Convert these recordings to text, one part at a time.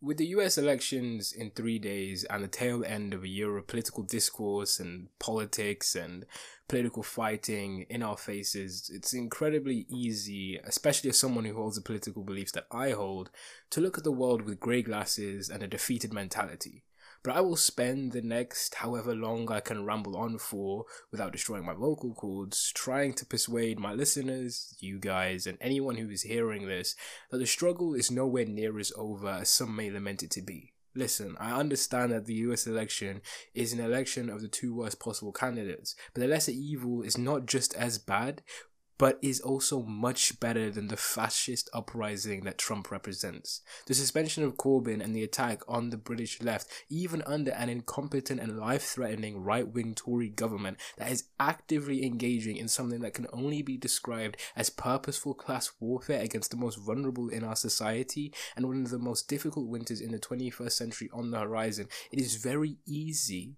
With the US elections in three days and the tail end of a year of political discourse and politics and political fighting in our faces, it's incredibly easy, especially as someone who holds the political beliefs that I hold, to look at the world with grey glasses and a defeated mentality. But I will spend the next however long I can ramble on for without destroying my vocal cords, trying to persuade my listeners, you guys, and anyone who is hearing this that the struggle is nowhere near as over as some may lament it to be. Listen, I understand that the US election is an election of the two worst possible candidates, but the lesser evil is not just as bad, but is also much better than the fascist uprising that Trump represents. The suspension of Corbyn and the attack on the British left, even under an incompetent and life threatening right wing Tory government that is actively engaging in something that can only be described as purposeful class warfare against the most vulnerable in our society and one of the most difficult winters in the 21st century on the horizon, it is very easy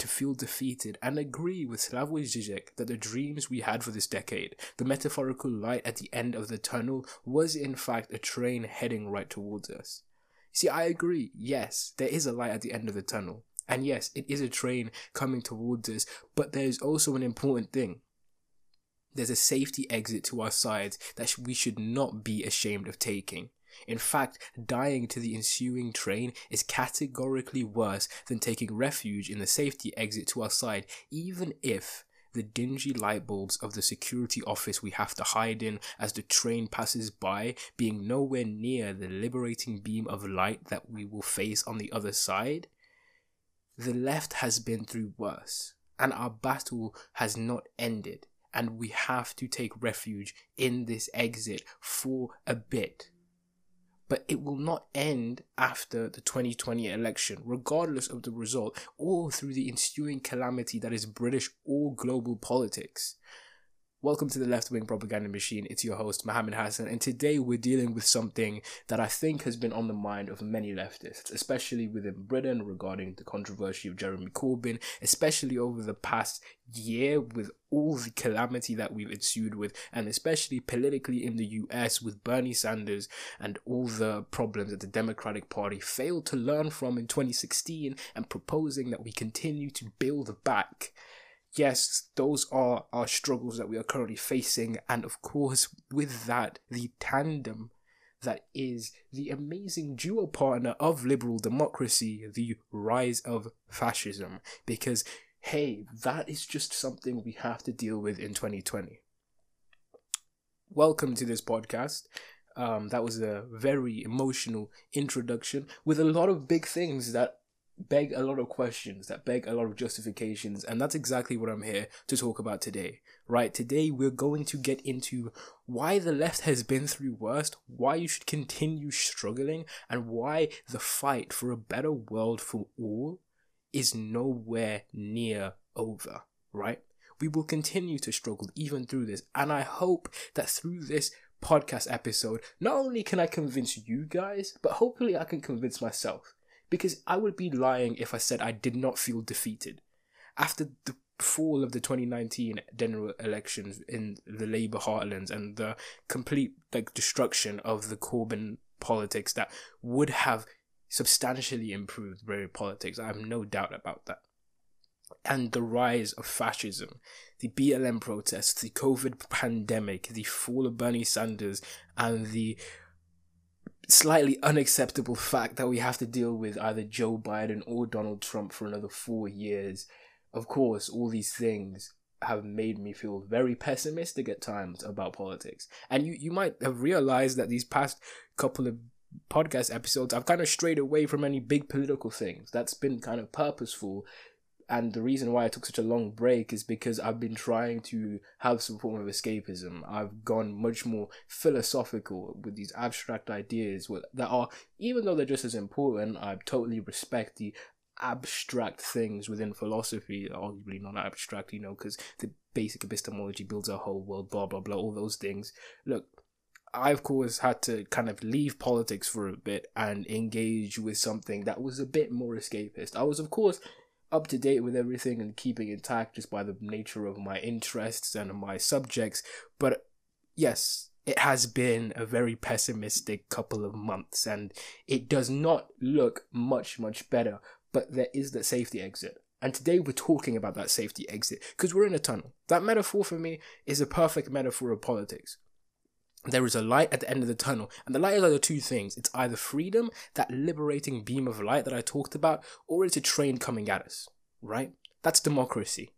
to feel defeated and agree with Slavoj Žižek that the dreams we had for this decade, the metaphorical light at the end of the tunnel, was in fact a train heading right towards us. See, I agree, yes, there is a light at the end of the tunnel. And yes, it is a train coming towards us, but there's also an important thing. There's a safety exit to our sides that we should not be ashamed of taking. In fact, dying to the ensuing train is categorically worse than taking refuge in the safety exit to our side, even if the dingy light bulbs of the security office we have to hide in as the train passes by being nowhere near the liberating beam of light that we will face on the other side. The left has been through worse, and our battle has not ended, and we have to take refuge in this exit for a bit but it will not end after the 2020 election, regardless of the result, or through the ensuing calamity that is British or global politics. Welcome to the Left Wing Propaganda Machine. It's your host, Mohammed Hassan, and today we're dealing with something that I think has been on the mind of many leftists, especially within Britain regarding the controversy of Jeremy Corbyn, especially over the past year with all the calamity that we've ensued with, and especially politically in the US with Bernie Sanders and all the problems that the Democratic Party failed to learn from in 2016 and proposing that we continue to build back yes, those are our struggles that we are currently facing, and of course, with that, the tandem that is the amazing duo partner of liberal democracy, the rise of fascism. Because, hey, that is just something we have to deal with in 2020. Welcome to this podcast. Um, that was a very emotional introduction with a lot of big things that beg a lot of questions, that beg a lot of justifications, and that's exactly what I'm here to talk about today. Right, today we're going to get into why the left has been through worst, why you should continue struggling, and why the fight for a better world for all is nowhere near over, right? We will continue to struggle even through this, and I hope that through this podcast episode, not only can I convince you guys, but hopefully I can convince myself because I would be lying if I said I did not feel defeated. After the fall of the 2019 general elections in the Labour heartlands and the complete like destruction of the Corbyn politics that would have substantially improved British politics, I have no doubt about that. And the rise of fascism, the BLM protests, the COVID pandemic, the fall of Bernie Sanders, and the slightly unacceptable fact that we have to deal with either Joe Biden or Donald Trump for another four years. Of course, all these things have made me feel very pessimistic at times about politics. And you, you might have realized that these past couple of podcast episodes, I've kind of strayed away from any big political things. That's been kind of purposeful and the reason why I took such a long break is because I've been trying to have some form of escapism. I've gone much more philosophical with these abstract ideas that are, even though they're just as important, I totally respect the abstract things within philosophy, arguably not abstract, you know, because the basic epistemology builds a whole world, blah, blah, blah, all those things. Look, I, of course, had to kind of leave politics for a bit and engage with something that was a bit more escapist. I was, of course, up to date with everything and keeping intact just by the nature of my interests and my subjects. But yes, it has been a very pessimistic couple of months and it does not look much, much better. But there is the safety exit. And today we're talking about that safety exit because we're in a tunnel. That metaphor for me is a perfect metaphor of politics. There is a light at the end of the tunnel, and the light is either two things. It's either freedom, that liberating beam of light that I talked about, or it's a train coming at us, right? That's democracy.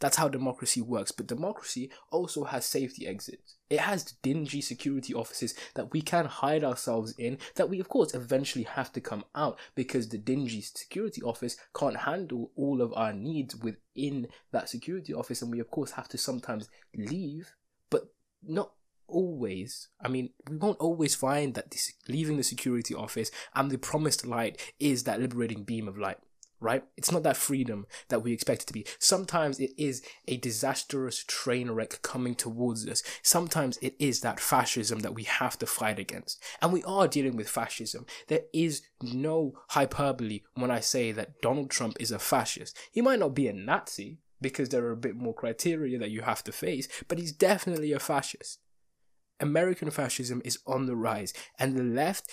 That's how democracy works. But democracy also has safety exits. It has dingy security offices that we can hide ourselves in, that we, of course, eventually have to come out because the dingy security office can't handle all of our needs within that security office. And we, of course, have to sometimes leave, but not always i mean we won't always find that this leaving the security office and the promised light is that liberating beam of light right? It's not that freedom that we expect it to be. Sometimes it is a disastrous train wreck coming towards us. Sometimes it is that fascism that we have to fight against. And we are dealing with fascism. There is no hyperbole when I say that Donald Trump is a fascist. He might not be a Nazi because there are a bit more criteria that you have to face, but he's definitely a fascist. American fascism is on the rise, and the left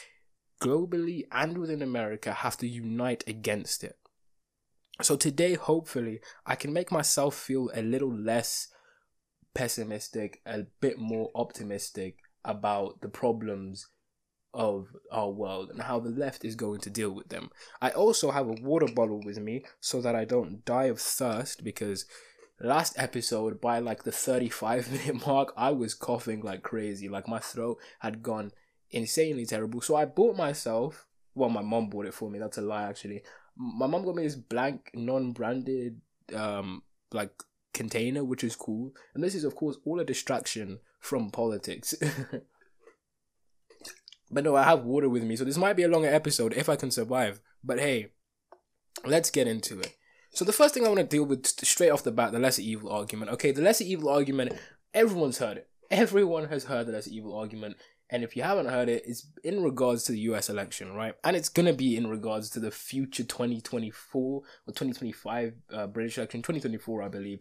globally and within America have to unite against it. So today, hopefully, I can make myself feel a little less pessimistic, a bit more optimistic about the problems of our world and how the left is going to deal with them. I also have a water bottle with me so that I don't die of thirst because last episode by like the 35 minute mark I was coughing like crazy. Like my throat had gone insanely terrible. So I bought myself well my mom bought it for me that's a lie actually. My mom got me this blank non-branded um like container which is cool. And this is of course all a distraction from politics. But no i have water with me so this might be a longer episode if i can survive. But hey let's get into it so the first thing i want to deal with straight off the bat the lesser evil argument okay the lesser evil argument everyone's heard it everyone has heard the lesser evil argument and if you haven't heard it, it's in regards to the US election, right? And it's going to be in regards to the future 2024 or 2025 uh, British election, 2024, I believe.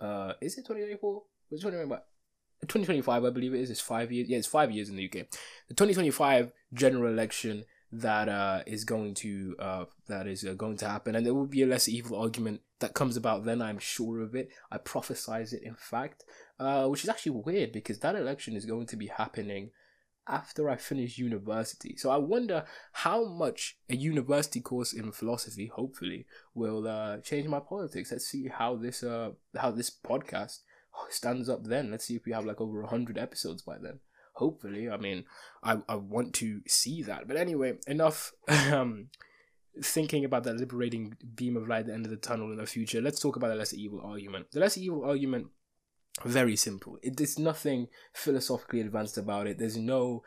Uh, is it 2024? What's 2025, I believe it is. It's five years. Yeah, it's five years in the UK. The 2025 general election that uh, is going to uh, that is uh, going to happen, and there will be a less evil argument that comes about then. I'm sure of it. I prophesize it, in fact, uh, which is actually weird because that election is going to be happening after I finish university. So I wonder how much a university course in philosophy, hopefully, will uh, change my politics. Let's see how this uh how this podcast stands up then. Let's see if we have like over hundred episodes by then. Hopefully, I mean, I I want to see that. But anyway, enough. um thinking about that liberating beam of light at the end of the tunnel in the future, let's talk about the lesser evil argument. The lesser evil argument very simple. It, there's nothing philosophically advanced about it. There's no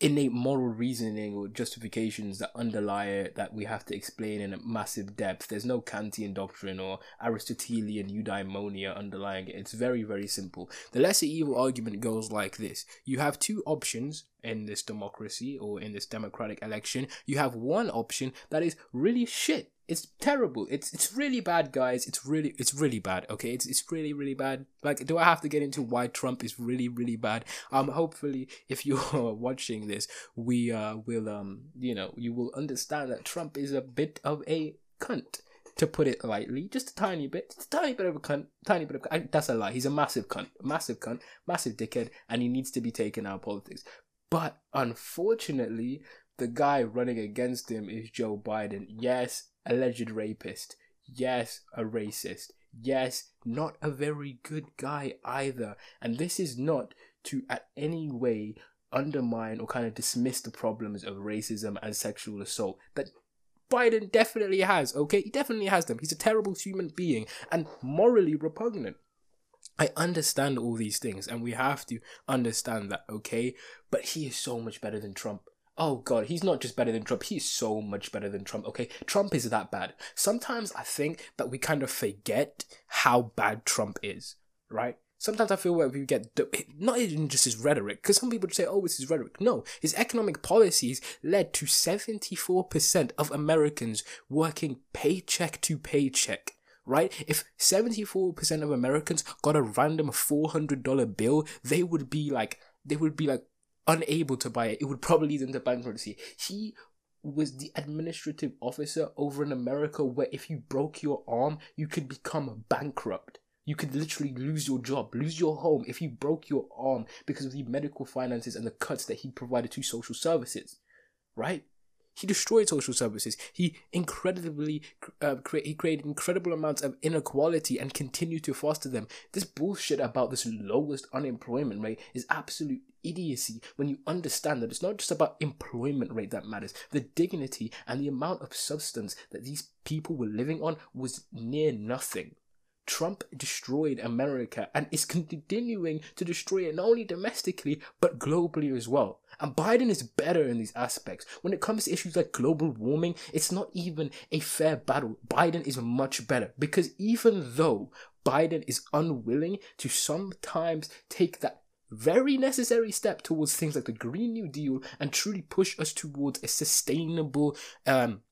innate moral reasoning or justifications that underlie it that we have to explain in massive depth. There's no Kantian doctrine or Aristotelian eudaimonia underlying it. It's very, very simple. The lesser evil argument goes like this you have two options in this democracy or in this democratic election. You have one option that is really shit it's terrible. It's it's really bad, guys. It's really it's really bad. Okay, it's it's really really bad. Like, do I have to get into why Trump is really really bad? Um, hopefully, if you're watching this, we uh will um you know you will understand that Trump is a bit of a cunt. To put it lightly, just a tiny bit, just a tiny bit of a cunt, tiny bit of. That's a lie. He's a massive cunt, massive cunt, massive dickhead, and he needs to be taken out of politics. But unfortunately, the guy running against him is Joe Biden. Yes, alleged rapist. Yes, a racist. Yes, not a very good guy either. And this is not to at any way undermine or kind of dismiss the problems of racism and sexual assault that Biden definitely has, okay? He definitely has them. He's a terrible human being and morally repugnant. I understand all these things and we have to understand that, okay? But he is so much better than Trump oh god, he's not just better than Trump, he's so much better than Trump. Okay, Trump is that bad. Sometimes I think that we kind of forget how bad Trump is, right? Sometimes I feel like we get not even just his rhetoric, because some people say, "Oh, it's his rhetoric." No, his economic policies led to seventy-four percent of Americans working paycheck to paycheck right? If 74% of Americans got a random $400 bill, they would be like they would be like unable to buy it. It would probably lead into bankruptcy. He was the administrative officer over in America where if you broke your arm, you could become bankrupt. You could literally lose your job, lose your home if you broke your arm because of the medical finances and the cuts that he provided to social services, right? He destroyed social services. He incredibly uh, cre- he created incredible amounts of inequality and continued to foster them. This bullshit about this lowest unemployment rate is absolute idiocy when you understand that it's not just about employment rate that matters. The dignity and the amount of substance that these people were living on was near nothing. Trump destroyed America and is continuing to destroy it not only domestically but globally as well. And Biden is better in these aspects. When it comes to issues like global warming, it's not even a fair battle. Biden is much better because even though Biden is unwilling to sometimes take that very necessary step towards things like the Green New Deal and truly push us towards a sustainable um,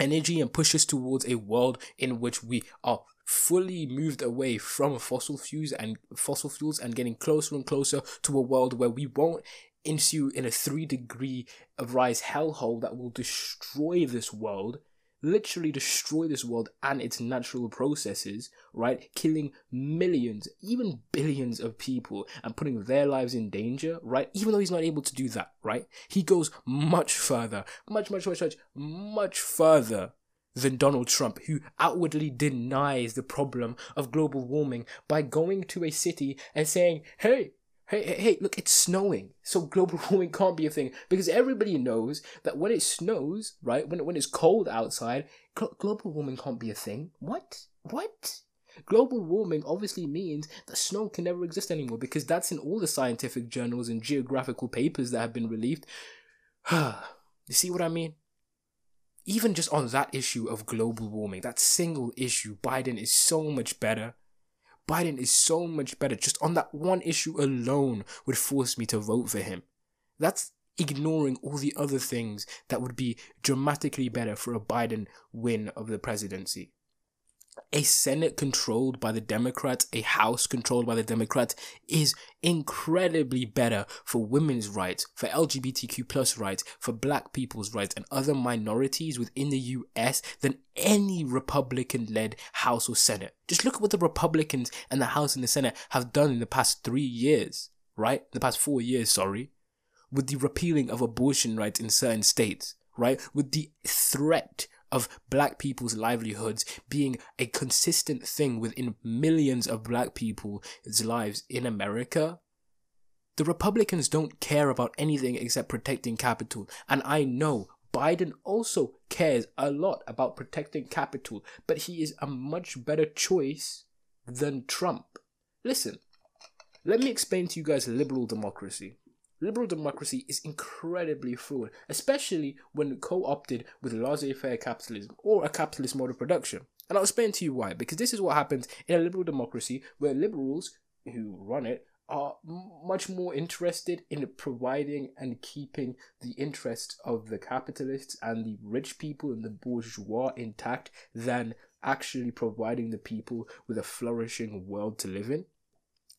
energy and push us towards a world in which we are fully moved away from fossil fuels and fossil fuels and getting closer and closer to a world where we won't ensue in a three degree of rise hellhole that will destroy this world literally destroy this world and its natural processes, right? Killing millions, even billions of people and putting their lives in danger, right? Even though he's not able to do that, right? He goes much further, much, much, much, much, much further than Donald Trump, who outwardly denies the problem of global warming by going to a city and saying, hey, Hey, hey, look, it's snowing. So global warming can't be a thing. Because everybody knows that when it snows, right, when, when it's cold outside, global warming can't be a thing. What? What? Global warming obviously means that snow can never exist anymore because that's in all the scientific journals and geographical papers that have been released. you see what I mean? even just on that issue of global warming, that single issue, Biden is so much better. Biden is so much better. Just on that one issue alone would force me to vote for him. That's ignoring all the other things that would be dramatically better for a Biden win of the presidency a Senate controlled by the Democrats, a House controlled by the Democrats is incredibly better for women's rights, for LGBTQ plus rights, for black people's rights, and other minorities within the US than any Republican led House or Senate. Just look at what the Republicans and the House and the Senate have done in the past three years, right? The past four years, sorry, with the repealing of abortion rights in certain states, right? With the threat of black people's livelihoods being a consistent thing within millions of black people's lives in America, the Republicans don't care about anything except protecting capital. And I know Biden also cares a lot about protecting capital, but he is a much better choice than Trump. Listen, let me explain to you guys liberal democracy liberal democracy is incredibly fluid, especially when co opted with laissez faire capitalism or a capitalist mode of production. And I'll explain to you why. Because this is what happens in a liberal democracy where liberals who run it are much more interested in providing and keeping the interests of the capitalists and the rich people and the bourgeois intact than actually providing the people with a flourishing world to live in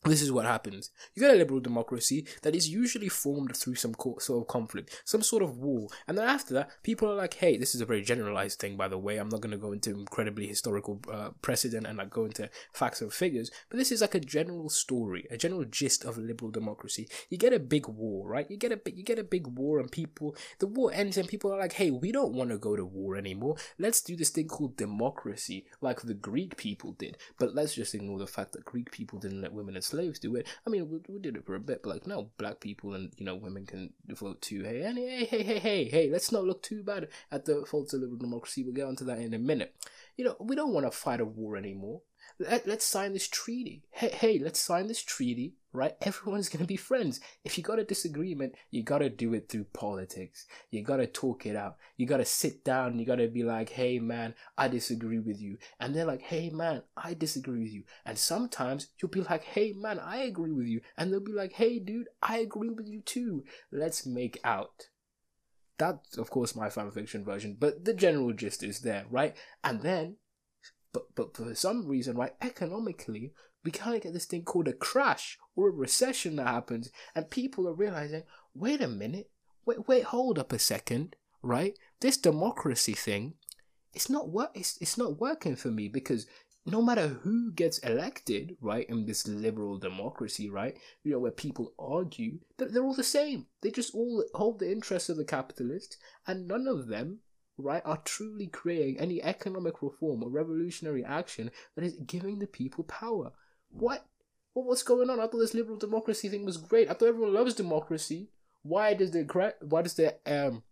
this is what happens. You get a liberal democracy that is usually formed through some sort of conflict, some sort of war, and then after that, people are like, "Hey, this is a very generalized thing, by the way. I'm not going to go into incredibly historical uh, precedent and like go into facts and figures, but this is like a general story, a general gist of liberal democracy. You get a big war, right? You get a you get a big war, and people, the war ends, and people are like, "Hey, we don't want to go to war anymore. Let's do this thing called democracy, like the Greek people did. But let's just ignore the fact that Greek people didn't let women and slaves do it. I mean, we, we did it for a bit, but like now, black people and you know women can vote too. Hey, hey, hey, hey, hey, hey, let's not look too bad at the faults of liberal democracy. We'll get onto that in a minute. You know, we don't want to fight a war anymore. Let, let's sign this treaty. Hey, hey, let's sign this treaty right? Everyone's gonna be friends. If you got a disagreement, you gotta do it through politics. You gotta talk it out. You gotta sit down. You gotta be like, hey man, I disagree with you. And they're like, hey man, I disagree with you. And sometimes you'll be like, hey man, I agree with you. And they'll be like, hey dude, I agree with you too. Let's make out. That's of course my fan fiction version, but the general gist is there, right? And then but but for some reason, right, economically, we kind of get this thing called a crash or a recession that happens, and people are realizing, wait a minute, wait, wait, hold up a second, right? This democracy thing, it's not work, it's, it's not working for me because no matter who gets elected, right, in this liberal democracy, right, you know, where people argue, they're, they're all the same. They just all hold the interests of the capitalists, and none of them right, are truly creating any economic reform or revolutionary action that is giving the people power. What? Well, what's going on? I thought this liberal democracy thing was great. I thought everyone loves democracy. Why does the why does the um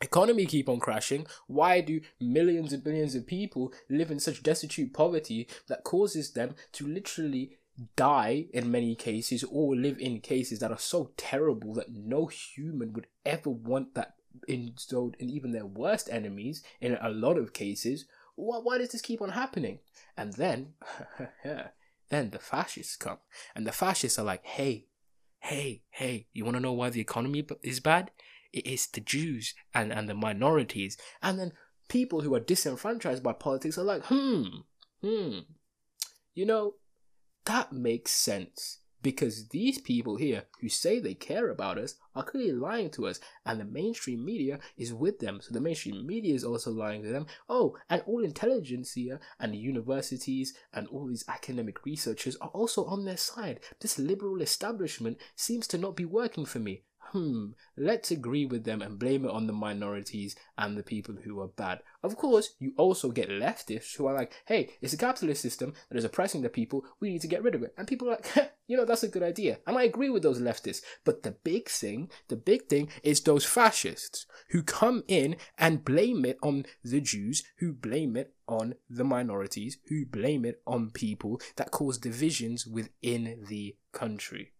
economy keep on crashing? Why do millions and billions of people live in such destitute poverty that causes them to literally die in many cases or live in cases that are so terrible that no human would ever want that installed in even their worst enemies in a lot of cases. Why, why does this keep on happening? And then, then the fascists come, and the fascists are like, hey, hey, hey, you want to know why the economy is bad? It is the Jews and, and the minorities. And then people who are disenfranchised by politics are like, hmm, hmm, you know, that makes sense because these people here who say they care about us are clearly lying to us and the mainstream media is with them. So the mainstream media is also lying to them. Oh and all intelligentsia and the universities and all these academic researchers are also on their side. This liberal establishment seems to not be working for me hmm, let's agree with them and blame it on the minorities and the people who are bad. Of course, you also get leftists who are like, hey, it's a capitalist system that is oppressing the people, we need to get rid of it. And people are like, you know, that's a good idea. And I agree with those leftists. But the big thing, the big thing is those fascists who come in and blame it on the Jews, who blame it on the minorities, who blame it on people that cause divisions within the country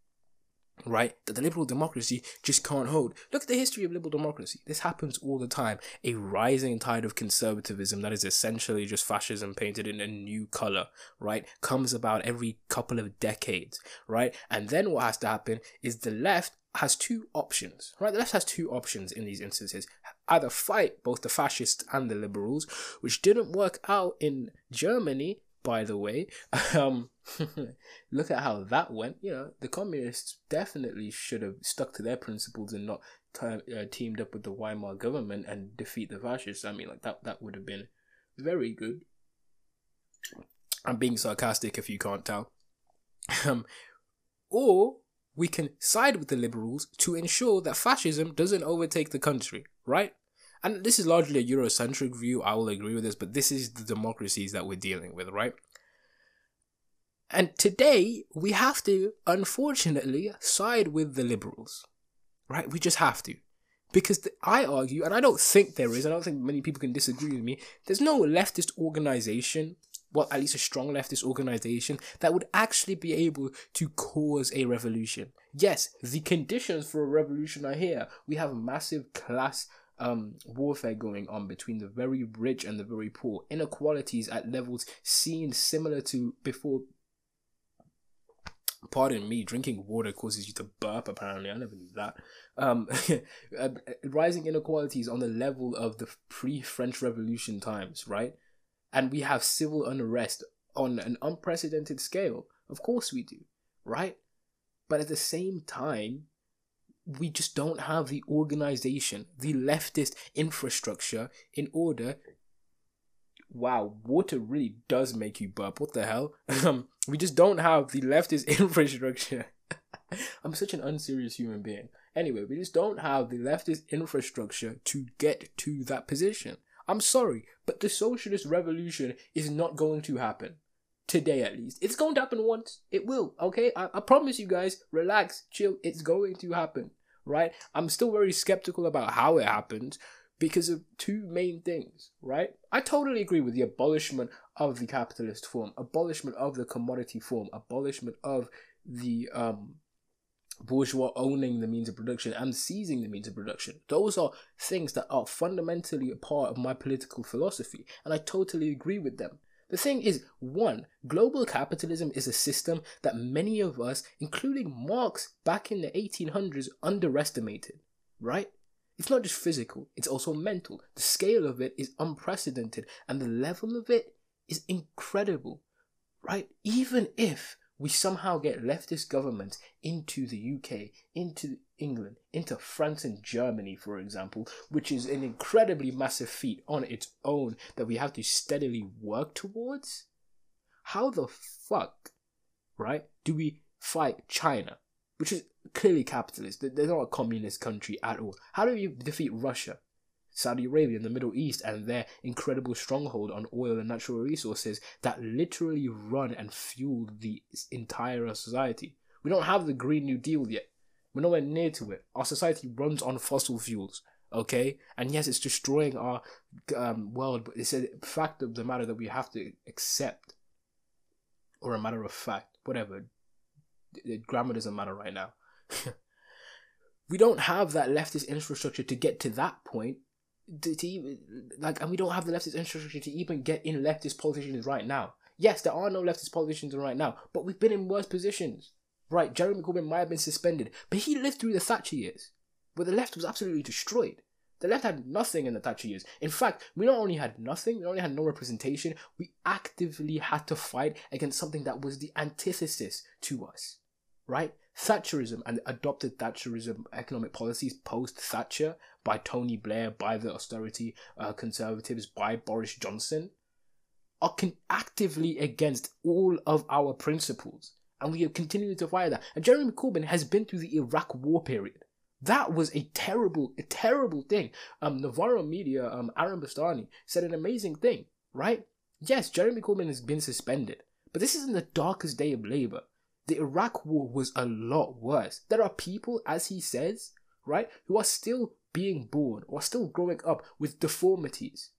right? That the liberal democracy just can't hold. Look at the history of liberal democracy. This happens all the time. A rising tide of conservatism that is essentially just fascism painted in a new color, right? Comes about every couple of decades, right? And then what has to happen is the left has two options, right? The left has two options in these instances. Either fight both the fascists and the liberals, which didn't work out in Germany by the way. Um, look at how that went. You know, the communists definitely should have stuck to their principles and not t- uh, teamed up with the Weimar government and defeat the fascists. I mean, like that that would have been very good. I'm being sarcastic if you can't tell. Um, or we can side with the liberals to ensure that fascism doesn't overtake the country, right? And this is largely a Eurocentric view, I will agree with this, but this is the democracies that we're dealing with, right? And today, we have to, unfortunately, side with the liberals, right? We just have to. Because the, I argue, and I don't think there is, I don't think many people can disagree with me, there's no leftist organization, well, at least a strong leftist organization, that would actually be able to cause a revolution. Yes, the conditions for a revolution are here. We have massive class um, warfare going on between the very rich and the very poor, inequalities at levels seen similar to before. Pardon me, drinking water causes you to burp. Apparently, I never knew that. Um, uh, rising inequalities on the level of the pre-French Revolution times, right? And we have civil unrest on an unprecedented scale. Of course, we do, right? But at the same time, we just don't have the organization, the leftist infrastructure in order. Wow, water really does make you burp. What the hell? Um, we just don't have the leftist infrastructure. I'm such an unserious human being. Anyway, we just don't have the leftist infrastructure to get to that position. I'm sorry, but the socialist revolution is not going to happen. Today, at least. It's going to happen once. It will, okay? I, I promise you guys, relax, chill. It's going to happen right? I'm still very skeptical about how it happened because of two main things, right? I totally agree with the abolishment of the capitalist form, abolishment of the commodity form, abolishment of the um bourgeois owning the means of production and seizing the means of production. Those are things that are fundamentally a part of my political philosophy, and I totally agree with them. The thing is, one, global capitalism is a system that many of us, including Marx back in the 1800s, underestimated, right? It's not just physical, it's also mental. The scale of it is unprecedented, and the level of it is incredible, right? Even if we somehow get leftist governments into the UK, into England, into France and Germany, for example, which is an incredibly massive feat on its own that we have to steadily work towards. How the fuck, right, do we fight China, which is clearly capitalist? They're not a communist country at all. How do you defeat Russia? Saudi Arabia and the Middle East and their incredible stronghold on oil and natural resources that literally run and fuel the entire society. We don't have the Green New Deal yet. We're nowhere near to it. Our society runs on fossil fuels, okay? And yes, it's destroying our um, world, but it's a fact of the matter that we have to accept, or a matter of fact, whatever. The grammar doesn't matter right now. we don't have that leftist infrastructure to get to that point to, to even like, and we don't have the leftist infrastructure to even get in leftist politicians right now. Yes, there are no leftist politicians right now, but we've been in worse positions. Right, Jeremy Corbyn might have been suspended, but he lived through the Thatcher years, where the left was absolutely destroyed. The left had nothing in the Thatcher years. In fact, we not only had nothing, we only had no representation, we actively had to fight against something that was the antithesis to us. Right? Thatcherism and adopted Thatcherism economic policies post Thatcher by Tony Blair, by the austerity uh, conservatives, by Boris Johnson are con- actively against all of our principles. And we are continuing to fight that. And Jeremy Corbyn has been through the Iraq war period. That was a terrible, a terrible thing. Um, Novara Media, um, Aaron Bastani said an amazing thing, right? Yes, Jeremy Corbyn has been suspended, but this isn't the darkest day of Labour the Iraq war was a lot worse. There are people, as he says, right, who are still being born or still growing up with deformities,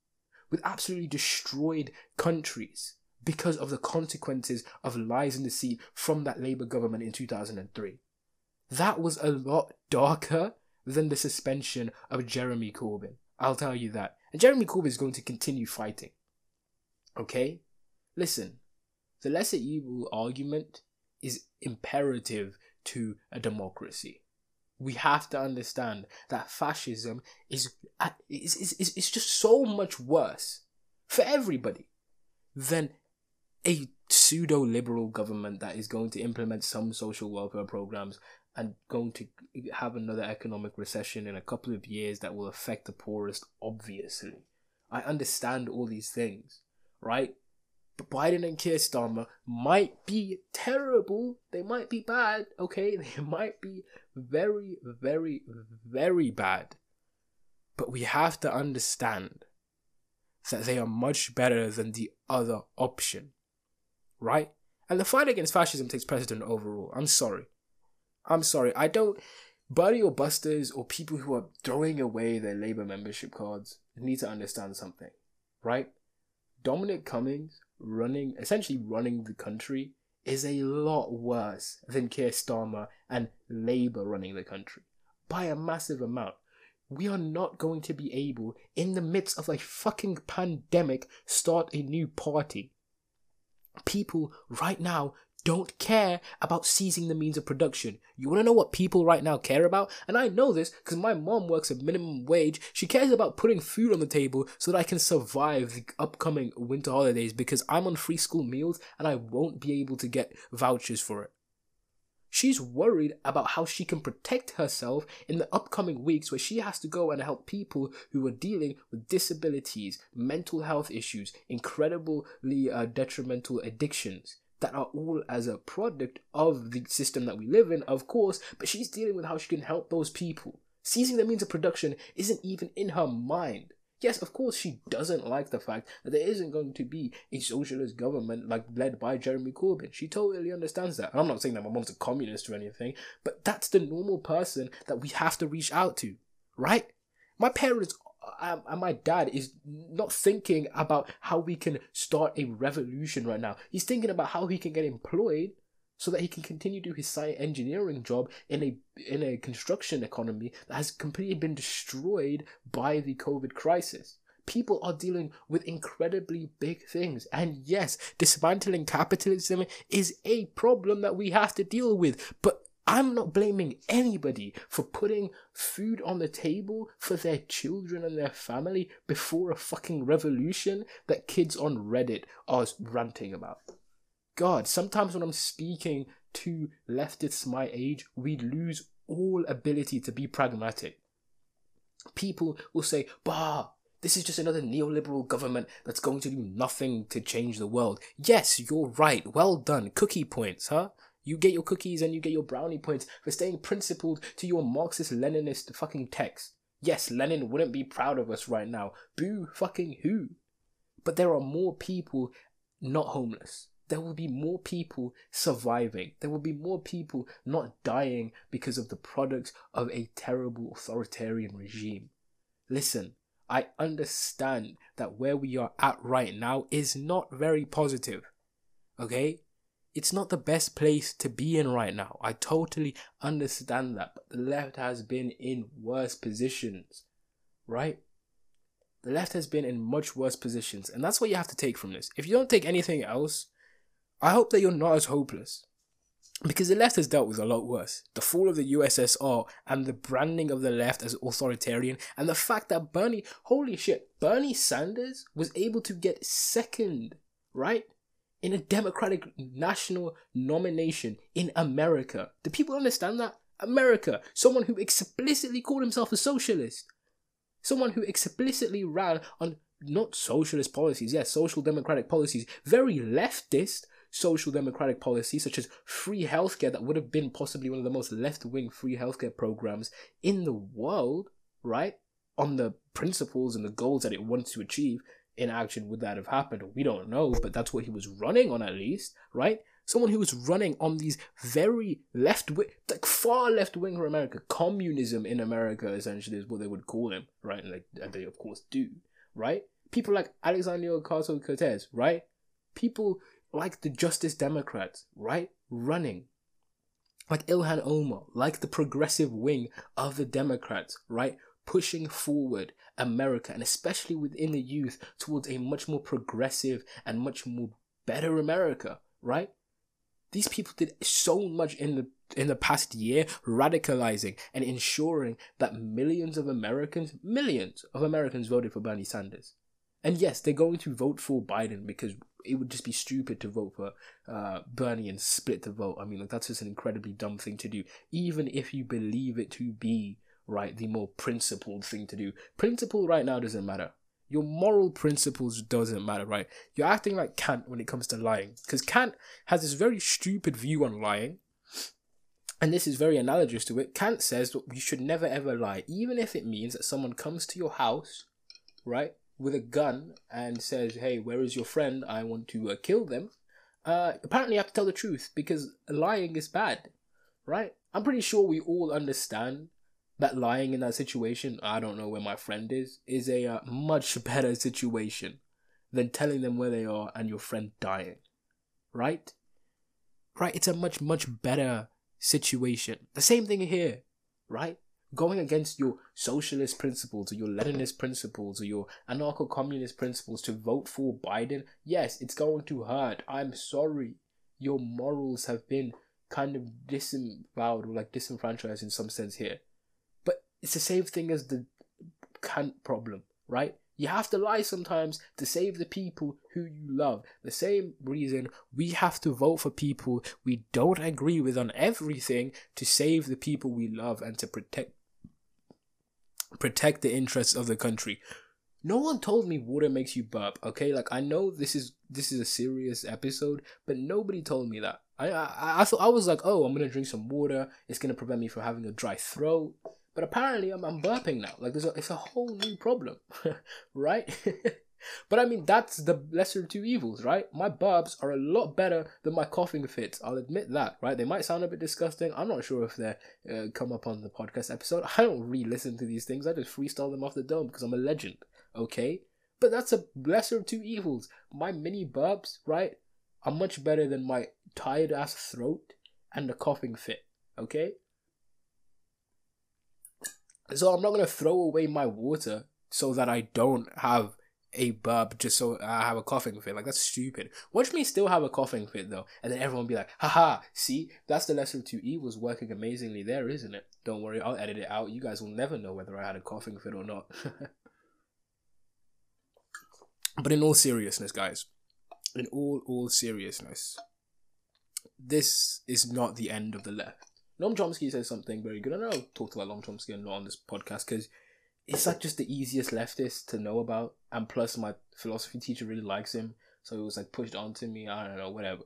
with absolutely destroyed countries because of the consequences of lies and deceit from that Labour government in 2003. That was a lot darker than the suspension of Jeremy Corbyn. I'll tell you that. And Jeremy Corbyn is going to continue fighting. Okay? Listen, the lesser evil argument is imperative to a democracy. We have to understand that fascism is, is, is, is, just so much worse for everybody than a pseudo liberal government that is going to implement some social welfare programs and going to have another economic recession in a couple of years that will affect the poorest, obviously. I understand all these things, right? Biden and Keir Starmer might be terrible. They might be bad, okay? They might be very, very, very bad. But we have to understand that they are much better than the other option, right? And the fight against fascism takes precedent overall. I'm sorry. I'm sorry. I don't. Bernie or busters or people who are throwing away their Labour membership cards need to understand something, right? Dominic Cummings running, essentially running the country, is a lot worse than Keir Starmer and Labour running the country by a massive amount. We are not going to be able, in the midst of a fucking pandemic, start a new party. People right now don't care about seizing the means of production. You want to know what people right now care about? And I know this because my mom works at minimum wage. She cares about putting food on the table so that I can survive the upcoming winter holidays because I'm on free school meals and I won't be able to get vouchers for it. She's worried about how she can protect herself in the upcoming weeks where she has to go and help people who are dealing with disabilities, mental health issues, incredibly uh, detrimental addictions that are all as a product of the system that we live in, of course, but she's dealing with how she can help those people. Seizing the means of production isn't even in her mind. Yes, of course, she doesn't like the fact that there isn't going to be a socialist government like led by Jeremy Corbyn. She totally understands that. And I'm not saying that my mom's a communist or anything, but that's the normal person that we have to reach out to, right? My parents and my dad is not thinking about how we can start a revolution right now. He's thinking about how he can get employed so that he can continue to do his science engineering job in a in a construction economy that has completely been destroyed by the COVID crisis. People are dealing with incredibly big things. And yes, dismantling capitalism is a problem that we have to deal with. But I'm not blaming anybody for putting food on the table for their children and their family before a fucking revolution that kids on Reddit are ranting about. God, sometimes when I'm speaking to leftists my age, we lose all ability to be pragmatic. People will say, bah, this is just another neoliberal government that's going to do nothing to change the world. Yes, you're right. Well done. Cookie points, huh? You get your cookies and you get your brownie points for staying principled to your Marxist Leninist fucking text. Yes, Lenin wouldn't be proud of us right now. Boo fucking who? But there are more people not homeless. There will be more people surviving. There will be more people not dying because of the products of a terrible authoritarian regime. Listen, I understand that where we are at right now is not very positive. Okay? It's not the best place to be in right now. I totally understand that. But the left has been in worse positions. Right? The left has been in much worse positions. And that's what you have to take from this. If you don't take anything else, I hope that you're not as hopeless. Because the left has dealt with a lot worse. The fall of the USSR and the branding of the left as authoritarian, and the fact that Bernie, holy shit, Bernie Sanders was able to get second, right? In a Democratic national nomination in America. Do people understand that? America, someone who explicitly called himself a socialist, someone who explicitly ran on not socialist policies, yes, social democratic policies, very leftist, social democratic policies such as free healthcare that would have been possibly one of the most left wing free healthcare programs in the world, right? On the principles and the goals that it wants to achieve, in action would that have happened? We don't know, but that's what he was running on at least, right? Someone who was running on these very left wing, like far left wing for America, communism in America essentially is what they would call him, right? And like and they of course do, right? People like Alexandria Ocasio Cortez, right? People like the Justice Democrats, right? Running. Like Ilhan Omar, like the progressive wing of the Democrats, right? Pushing forward America and especially within the youth towards a much more progressive and much more better America, right? These people did so much in the in the past year radicalizing and ensuring that millions of Americans, millions of Americans voted for Bernie Sanders. And yes, they're going to vote for Biden because it would just be stupid to vote for uh, Bernie and split the vote. I mean, like that's just an incredibly dumb thing to do, even if you believe it to be right the more principled thing to do. Principle right now doesn't matter. Your moral principles doesn't matter, right? You're acting like Kant when it comes to lying, because Kant has this very stupid view on lying, and this is very analogous to it. Kant says that you should never ever lie, even if it means that someone comes to your house, right? with a gun and says, "Hey, where is your friend? I want to uh, kill them." Uh, apparently, you have to tell the truth because lying is bad, right? I'm pretty sure we all understand that lying in that situation, I don't know where my friend is, is a uh, much better situation than telling them where they are and your friend dying, right? Right? It's a much much better situation. The same thing here, right? going against your socialist principles or your Leninist principles or your anarcho communist principles to vote for Biden, yes, it's going to hurt. I'm sorry. Your morals have been kind of disemboweled or like disenfranchised in some sense here. It's the same thing as the Kant problem, right? You have to lie sometimes to save the people who you love. The same reason we have to vote for people we don't agree with on everything to save the people we love and to protect protect the interests of the country. No one told me water makes you burp, okay? Like I know this is this is a serious episode, but nobody told me that. I I, I thought I was like, oh, I'm gonna drink some water. It's gonna prevent me from having a dry throat. But apparently, I'm, I'm burping now. Like there's a, it's a whole new problem, right? But I mean, that's the lesser of two evils, right? My burps are a lot better than my coughing fits. I'll admit that, right? They might sound a bit disgusting. I'm not sure if they uh, come up on the podcast episode. I don't re-listen to these things. I just freestyle them off the dome because I'm a legend, okay? But that's a lesser of two evils. My mini burps, right, are much better than my tired ass throat and the coughing fit, okay? So I'm not gonna throw away my water so that I don't have a burp just so I have a coughing fit. Like that's stupid. Watch me still have a coughing fit though, and then everyone be like, haha, see, that's the lesson of two evils working amazingly there, isn't it? Don't worry, I'll edit it out. You guys will never know whether I had a coughing fit or not. but in all seriousness, guys, in all all seriousness, this is not the end of the left. Noam Chomsky says something very good. I know I've talked about Noam Chomsky a lot on this podcast because it's like just the easiest leftist to know about, and plus my philosophy teacher really likes him, so it was like pushed onto me. I don't know, whatever.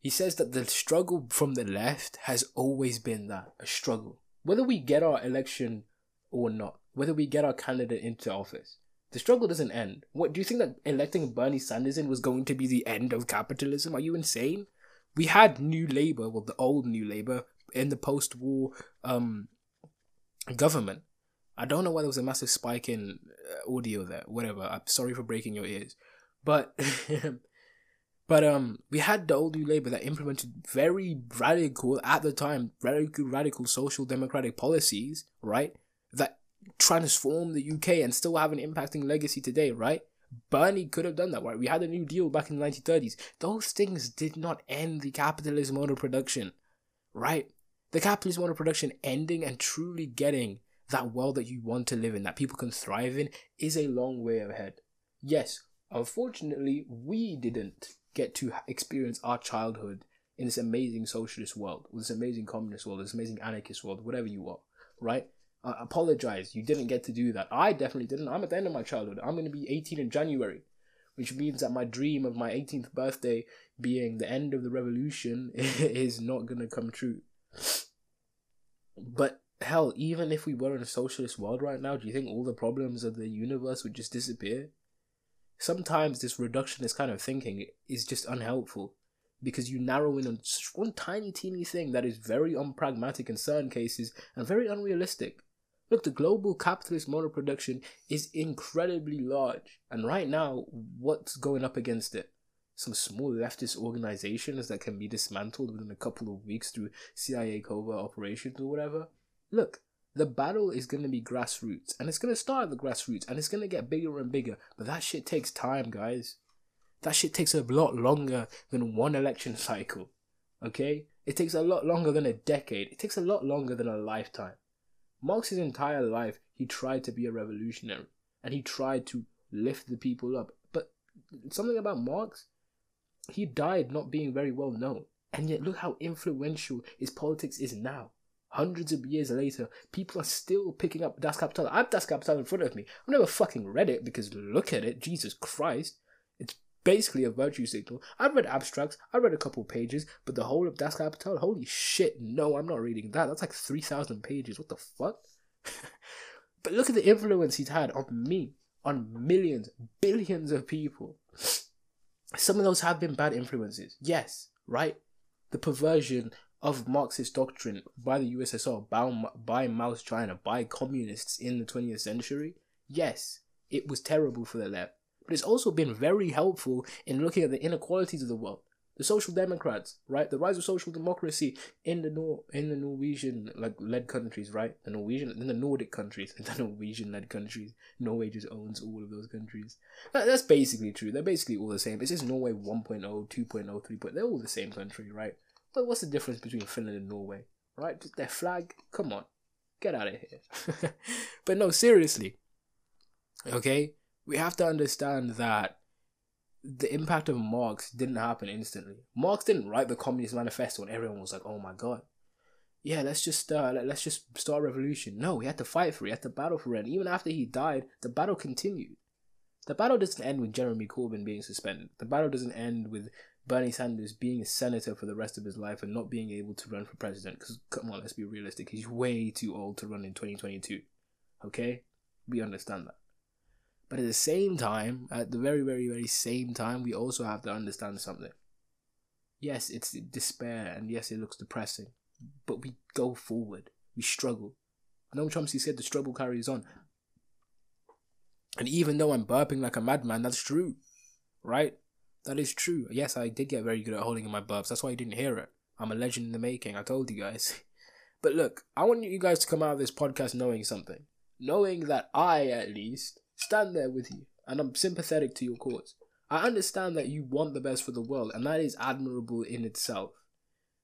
He says that the struggle from the left has always been that a struggle, whether we get our election or not, whether we get our candidate into office. The struggle doesn't end. What do you think that electing Bernie Sanders in was going to be the end of capitalism? Are you insane? We had New Labour, well, the old New Labour, in the post-war um government. I don't know why there was a massive spike in uh, audio there. Whatever. I'm sorry for breaking your ears, but but um, we had the old New Labour that implemented very radical at the time, radical radical social democratic policies, right? That transformed the UK and still have an impacting legacy today, right? Bernie could have done that, right? We had a New Deal back in the 1930s. Those things did not end the capitalism mode of production, right? The capitalist mode of production ending and truly getting that world that you want to live in, that people can thrive in, is a long way ahead. Yes, unfortunately, we didn't get to experience our childhood in this amazing socialist world, this amazing communist world, this amazing anarchist world, whatever you are, right? I apologize, you didn't get to do that. I definitely didn't. I'm at the end of my childhood. I'm going to be 18 in January, which means that my dream of my 18th birthday being the end of the revolution is not going to come true. But hell, even if we were in a socialist world right now, do you think all the problems of the universe would just disappear? Sometimes this reductionist kind of thinking is just unhelpful because you narrow in on one tiny, teeny thing that is very unpragmatic in certain cases and very unrealistic. Look, the global capitalist mode of production is incredibly large, and right now, what's going up against it? Some small leftist organizations that can be dismantled within a couple of weeks through CIA covert operations or whatever. Look, the battle is going to be grassroots, and it's going to start at the grassroots, and it's going to get bigger and bigger, but that shit takes time, guys. That shit takes a lot longer than one election cycle, okay? It takes a lot longer than a decade, it takes a lot longer than a lifetime. Marx's entire life, he tried to be a revolutionary and he tried to lift the people up. But something about Marx, he died not being very well known. And yet, look how influential his politics is now. Hundreds of years later, people are still picking up Das Kapital. I have Das Kapital in front of me. I've never fucking read it because look at it, Jesus Christ. It's basically a virtue signal. I've read abstracts, I've read a couple pages, but the whole of Das Kapital, holy shit, no, I'm not reading that. That's like 3,000 pages. What the fuck? but look at the influence he's had on me, on millions, billions of people. Some of those have been bad influences, yes, right? The perversion of Marxist doctrine by the USSR, by, by Mao's China, by communists in the 20th century, yes, it was terrible for the left but it's also been very helpful in looking at the inequalities of the world. The social democrats, right? The rise of social democracy in the Nor- in the Norwegian like led countries, right? The Norwegian in the Nordic countries, the Norwegian led countries. Norway just owns all of those countries. That, that's basically true. They're basically all the same. It's just Norway 1.0, 2.0, 3.0. They're all the same country, right? But what's the difference between Finland and Norway, right? Just their flag. Come on, get out of here. but no, seriously. Okay, we have to understand that the impact of Marx didn't happen instantly. Marx didn't write the Communist Manifesto and everyone was like, "Oh my god, yeah, let's just uh, let, us just start a revolution." No, he had to fight for it. He had to battle for it. And even after he died, the battle continued. The battle doesn't end with Jeremy Corbyn being suspended. The battle doesn't end with Bernie Sanders being a senator for the rest of his life and not being able to run for president. Because come on, let's be realistic. He's way too old to run in 2022. Okay, we understand that. But at the same time, at the very, very, very same time, we also have to understand something. Yes, it's despair, and yes, it looks depressing, but we go forward. We struggle. Noam Chomsky said the struggle carries on. And even though I'm burping like a madman, that's true, right? That is true. Yes, I did get very good at holding in my burps. That's why you didn't hear it. I'm a legend in the making. I told you guys. But look, I want you guys to come out of this podcast knowing something. Knowing that I, at least, stand there with you, and I'm sympathetic to your cause. I understand that you want the best for the world, and that is admirable in itself.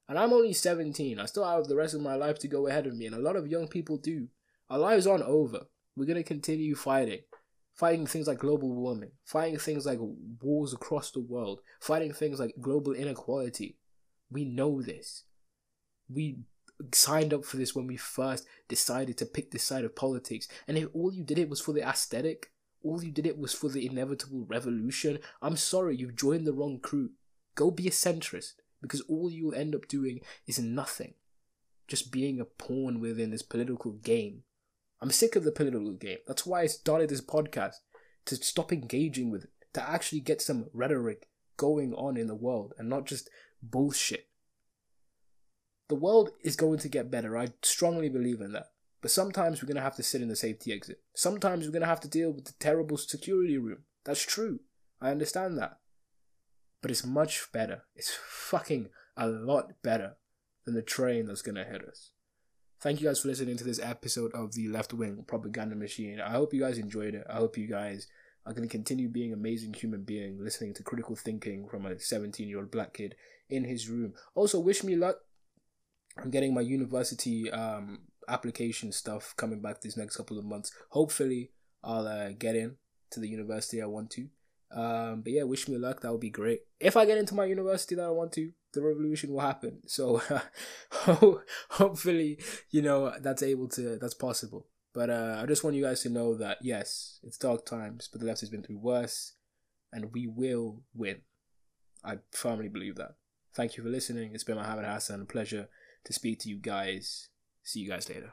And I'm only 17. I still have the rest of my life to go ahead of me, and a lot of young people do. Our lives aren't over. We're going to continue fighting. Fighting things like global warming, fighting things like wars across the world, fighting things like global inequality. We know this. We signed up for this when we first decided to pick this side of politics. And if all you did it was for the aesthetic, all you did it was for the inevitable revolution, I'm sorry, you've joined the wrong crew. Go be a centrist, because all you'll end up doing is nothing. Just being a pawn within this political game. I'm sick of the political game. That's why I started this podcast to stop engaging with it, to actually get some rhetoric going on in the world and not just bullshit. The world is going to get better. I strongly believe in that. But sometimes we're going to have to sit in the safety exit. Sometimes we're going to have to deal with the terrible security room. That's true. I understand that. But it's much better. It's fucking a lot better than the train that's going to hit us. Thank you guys for listening to this episode of the Left Wing Propaganda Machine. I hope you guys enjoyed it. I hope you guys are going to continue being amazing human beings, listening to critical thinking from a 17 year old black kid in his room. Also, wish me luck. I'm getting my university um, application stuff coming back these next couple of months. Hopefully, I'll uh, get in to the university I want to. Um, but yeah, wish me luck. That would be great. If I get into my university that I want to, the revolution will happen. So hopefully, you know, that's able to, that's possible. But uh, I just want you guys to know that yes, it's dark times, but the left has been through worse, and we will win. I firmly believe that. Thank you for listening. It's been Mohammed Hassan. A pleasure to speak to you guys. See you guys later.